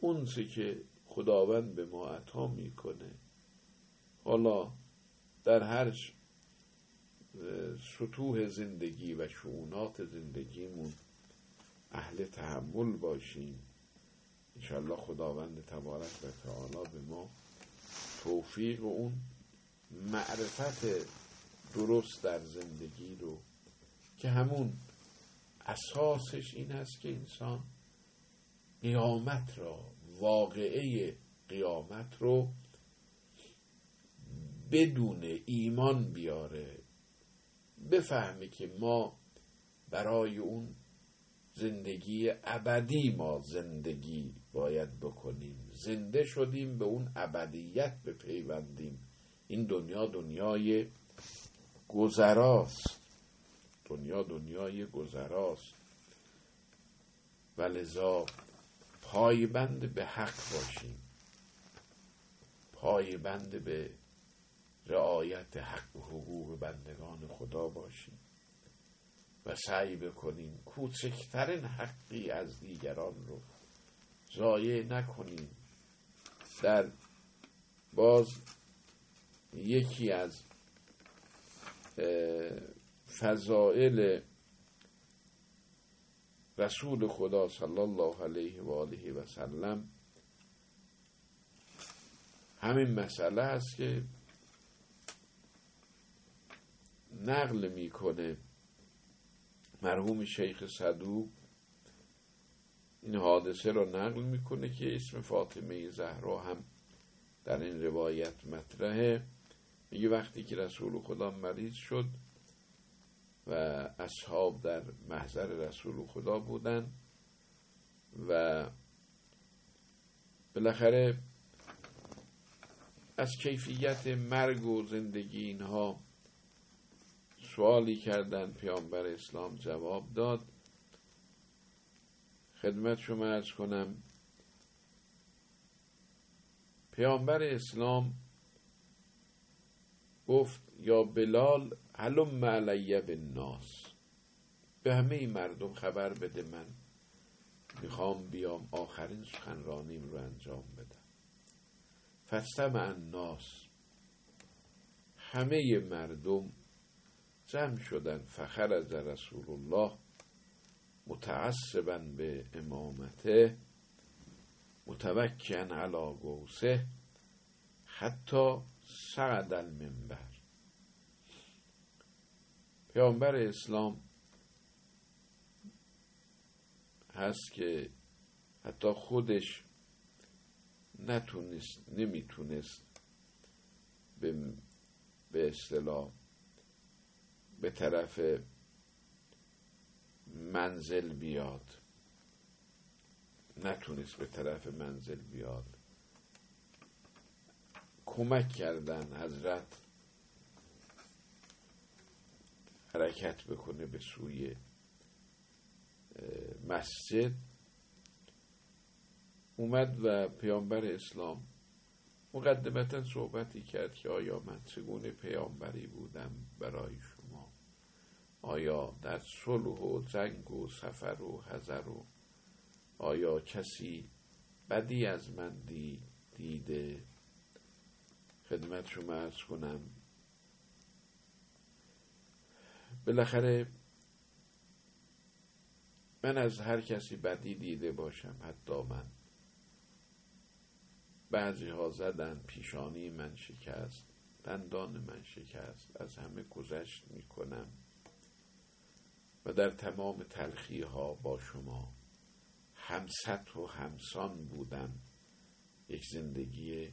اون که خداوند به ما عطا می‌کنه. حالا در هر سطوح زندگی و شعونات زندگیمون اهل تحمل باشیم. انشالله خداوند تبارک و تعالی به ما توفیق و اون معرفت درست در زندگی رو که همون اساسش این است که انسان قیامت را واقعه قیامت رو بدون ایمان بیاره بفهمه که ما برای اون زندگی ابدی ما زندگی باید بکنیم. زنده شدیم به اون ابدیت بپیوندیم. این دنیا دنیای گذراست. دنیا دنیای گذراست. و لذا پایبند به حق باشیم. پایبند به رعایت حق و حقوق بندگان خدا باشیم. و سعی بکنیم کوچکترین حقی از دیگران رو ضایع نکنیم. در باز یکی از فضائل رسول خدا صلی الله علیه و آله و سلم همین مسئله است که نقل می‌کنه مرحوم شیخ صدوق این حادثه را نقل می‌کنه که اسم فاطمه زهرا هم در این روایت مطرحه. میگه وقتی که رسول خدا مریض شد و اصحاب در محضر رسول خدا بودن و بالاخره از کیفیت مرگ و زندگی اینها سوالی کردن پیامبر اسلام جواب داد. خدمت شما ارز کنم پیامبر اسلام گفت یا بلال هلم علیه به ناس به همه مردم خبر بده من. می‌خوام بیام آخرین سخنرانیم رو انجام بدم. فستم الناس. همه مردم جمع شدن. فخر از رسول الله. متعصبا به امامته. متوکیان علا گوسه حتی سعد المنبر. پیامبر اسلام هست که حتی خودش نتونست نمی‌تونست به به اصطلاح به طرف منزل بیاد. نتونست به طرف منزل بیاد. کمک کردن حضرت حرکت بکنه به سوی مسجد. اومد و پیامبر اسلام مقدمتا صحبتی کرد که آیا من چگونه پیامبری بودم برای شما؟ آیا در صلح و جنگ و سفر و حذر و آیا کسی بدی از من دیده؟ خدمت شما ارز کنم. بالاخره من از هر کسی بدی دیده باشم حتی من. بعضی ها زدن پیشانی من شکست دندان من شکست از همه گذشت می کنم و در تمام تلخی ها با شما همسط و همسان بودم یک زندگی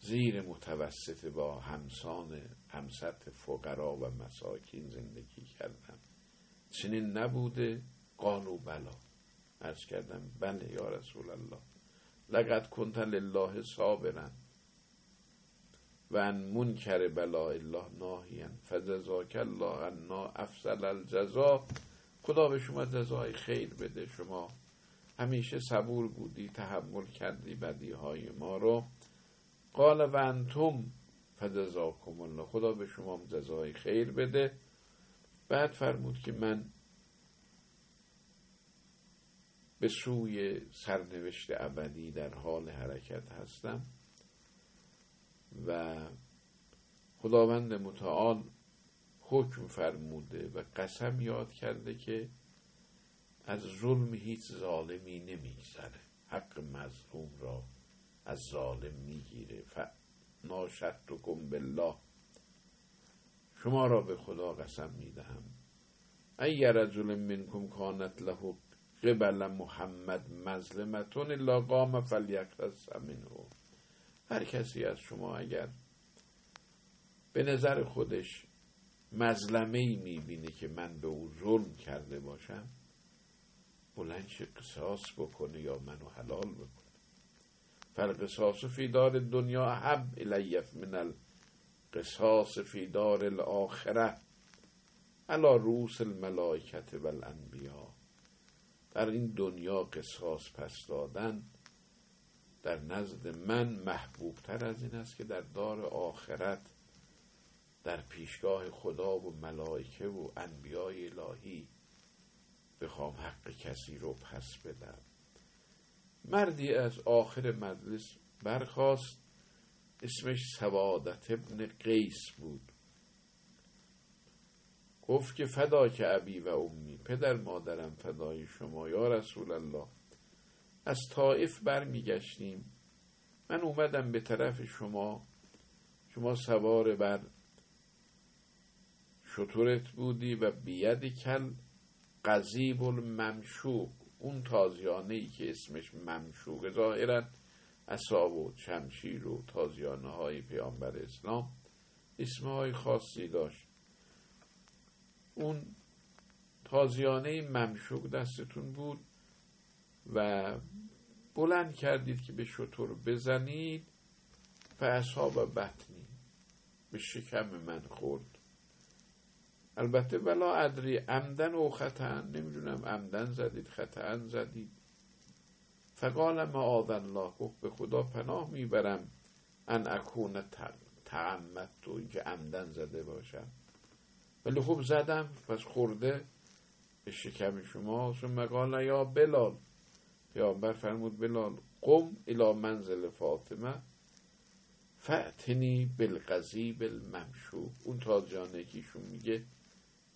زیر متوسط با همسان همسط فقرا و مساکین زندگی کردم چنین نبوده قالو بلا. ارز کردم بله یا رسول الله. لقد کنت لله صابرا و ان منکر بلا الله ناهیان فجزاک الله عنا افضل الجزا. خدا به شما جزای خیر بده. شما همیشه صبور بودی تحمل کردی بدی های ما رو. قال و انتم فجزاکم الله. خدا به شما جزای خیر بده. بعد فرمود که من به سوی سرنوشت ابدی در حال حرکت هستم و خداوند متعال حکم فرموده و قسم یاد کرده که از ظلم هیچ ظالمی نمیگذره. حق مظلوم را از ظالم می‌گیره. ناشدتکم بالله. شما را به خدا قسم می‌دهم. ای رجل منکم کانت له قبل محمد مظلمتون الا قام فلیقتص منه. هر کسی از شما اگر به نظر خودش مظلمه ای می‌بینه که من به او ظلم کرده باشم بلنش قصاص بکنه یا منو حلال بکنه. فالقصاص فی دار دنیا حب الیف من القصاص فی دار الاخره علا روس الملائکت و الانبیا در این دنیا قصاص پس دادن در نزد من محبوب تر از این است که در دار آخرت در پیشگاه خدا و ملائکه و انبیای الهی بخوام حق کسی رو پس بدم. مردی از آخر مجلس برخواست اسمش سوادت ابن قیس بود. گفت که فدا که ابی و امی پدر مادرم فدای شما یا رسول الله. از طائف برمیگشتیم. من اومدم به طرف شما. شما سوار بر شطورت بودی و بید کل قذیب الممشوق. اون تازیانه ای که اسمش ممشوق ظاهرا اصاب و شمشیر و تازیانه های پیامبر اسلام اسمهای خاصی داشت. اون تازیانه ممشوق دستتون بود و بلند کردید که به شطور بزنید و اصاب بطنی به شکم من خورد. البته ولا ادری عمدن و خطا نمی‌دونم عمدن زدید خطا زدید. فقال معاذ الله گفت به خدا پناه می‌برم. ان اکون تعمد تو اینکه عمدن زده باشم. ولی خب زدم پس خورده به شکم شما. ثم قال یا بلال. پیامبر فرمود بلال قم الى منزل فاطمه فعتنی بالقضیب الممشوق. اون تاجانه کیشون میگه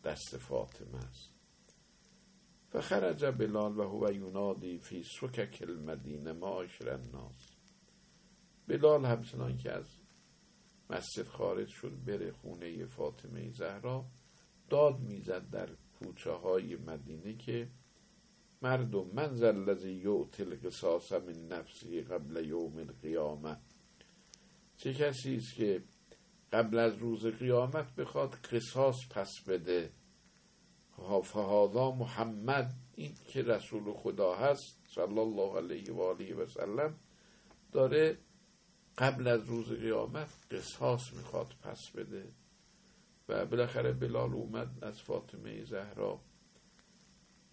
دست فاطمه است. فخرج بلال و هو یونادی فی سکک المدینه معاشر الناس. بلال همچنان که از مسجد خارج شد بره خونه فاطمه زهرا داد می‌زد در کوچه های مدینه که مردم من زلزی یعطی القصاص من نفسی قبل یوم القیامه. چه کسی است که قبل از روز قیامت بخواد قصاص پس بده. فهادا محمد این که رسول خدا هست صلی الله علیه و آله و سلم داره قبل از روز قیامت قصاص می‌خواد پس بده. و بالاخره بلال اومد از فاطمه زهرا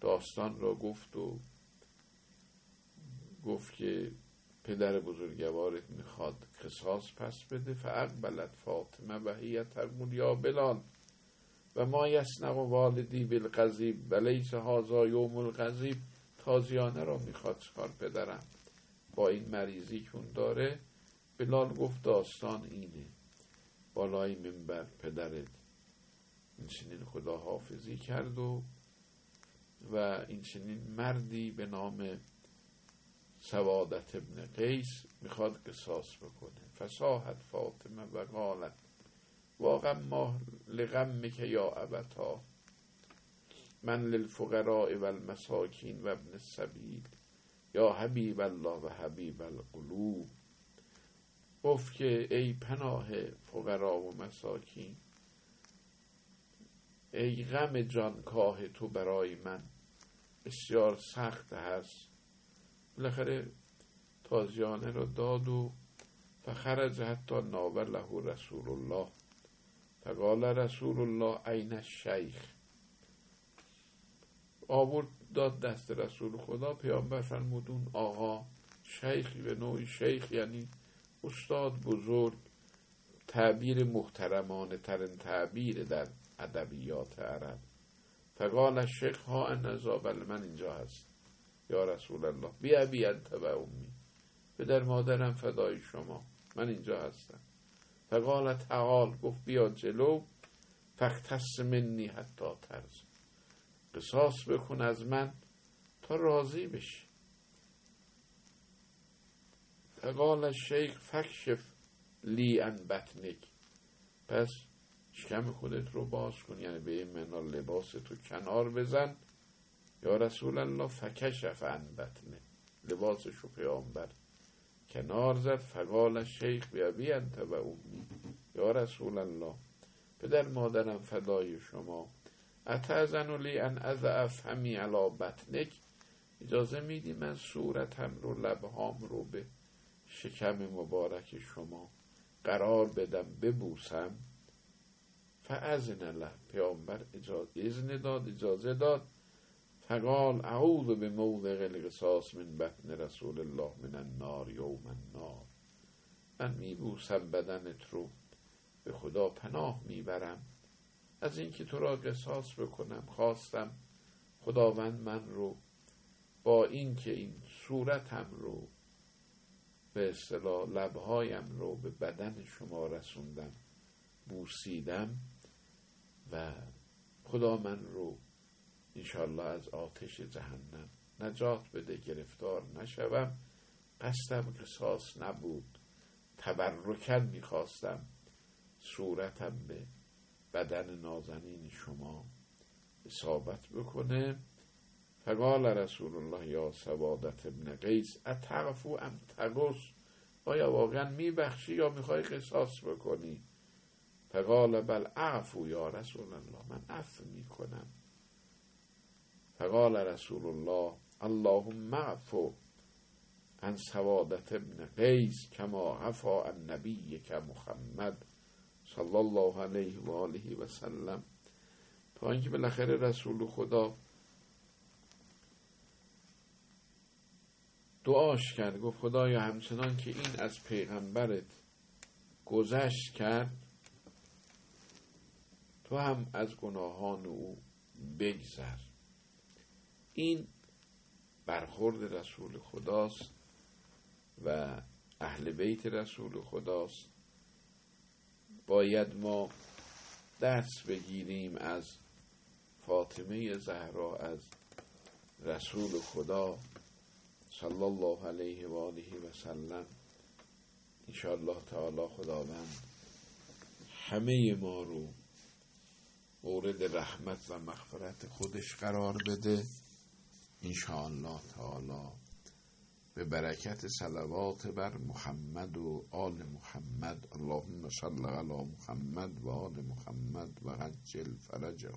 داستان را گفت و گفت که پدر بزرگوارت می‌خواد قصاص پس بده فاقبلت فاطمه و هی ترمون یا بلال. و ما یسنق و والدی بالقذیب و لیس هازا یوم القذیب تازیانه را می‌خواد چکار پدرم. با این مریضی که داره بلال گفت داستان اینه. بالای منبر پدرت این چنین خدا حافظی کرد و و این چنین مردی به نام سوادت ابن قیس می‌خواد قصاص بکنه. فساحت فاطمه و قالت. واقعا ما لغمک یا ابتا. من للفقراء و المساکین و ابن السبیل. یا حبیب الله و حبیب القلوب. گفت که ای پناه فقرا و مساکین ای غم جانکاه تو برای من. بسیار سخت هست. بالاخره تازیانه را داد و فخرج حتی ناور له رسول الله. فقال رسول الله عین الشیخ آورد داد دست رسول خدا. پیامبر فرمودون آقا شیخی به نوعی شیخ یعنی استاد بزرگ تعبیر محترمانه ترین تعبیر در ادبیات عرب. فقال الشیخ ها ان من اینجا هست. یا رسول الله بی ابی انت و امی. پدر مادرم فدای شما. من اینجا هستم. فقال تعال گفت بیا جلو. فختس منی حتی ترز قصاص بکن از من تا راضی بشی. فقال الشیخ فکشف لی ان بطنک. پس شکم خودت رو باز کن یعنی به این منا لباس تو کنار بزن. یا رسول الله فکشف ان بطنه. لباسش رو پیامبر. کنار زد فقال شیخ بیا انت و امی. یا رسول الله پدر مادرم فدای شما. اتعزن لی ان اضعف همی علا بطنک. اجازه میدی من صورتم رو لبهام رو به شکم مبارک شما قرار بدم ببوسم. فعزن له پیامبر اجازه داد اجازه داد. فقال اعوذ به موضع القصاص من بطن رسول الله من النار یوم النار. من میبوسم بدنت رو. به خدا پناه می‌برم. از اینکه تو را قصاص بکنم خواستم خداوند من رو با اینکه این صورتم رو به اصطلاح لبهایم رو به بدن شما رسوندم بوسیدم و خدا من رو انشالله از آتش جهنم نجات بده گرفتار نشوم. قصدم قصاص نبود. تبرکن می‌خواستم. صورتم به بدن نازنین شما اصابت بکنه. فقال رسول الله یا سوادت ابن قیس اتعفو ام تقص آیا واقعا میبخشی یا می‌خوای قصاص بکنی؟ فقال بل اعفو یا رسول الله من عفو می‌کنم. فقال رسول الله اللهم اعفو عن سوادت ابن قیس کما عفا النبی که محمد صلی الله علیه و آله و سلم. تا اینکه بالاخره رسول خدا دعاش کرد گفت خدایا همچنان که این از پیغمبرت گذشت کرد تو هم از گناهان او بگذر. این برخورد رسول خداست و اهل بیت رسول خداست. باید ما درس بگیریم از فاطمه زهرا از رسول خدا صلی الله علیه و آله و سلم. انشاءالله تعالی خداوند همه ما رو مورد رحمت و مغفرت خودش قرار بده. انشاءالله تعالی. به برکت صلوات بر محمد و آل محمد. اللهم صل علی محمد و آل محمد و عجل فرجه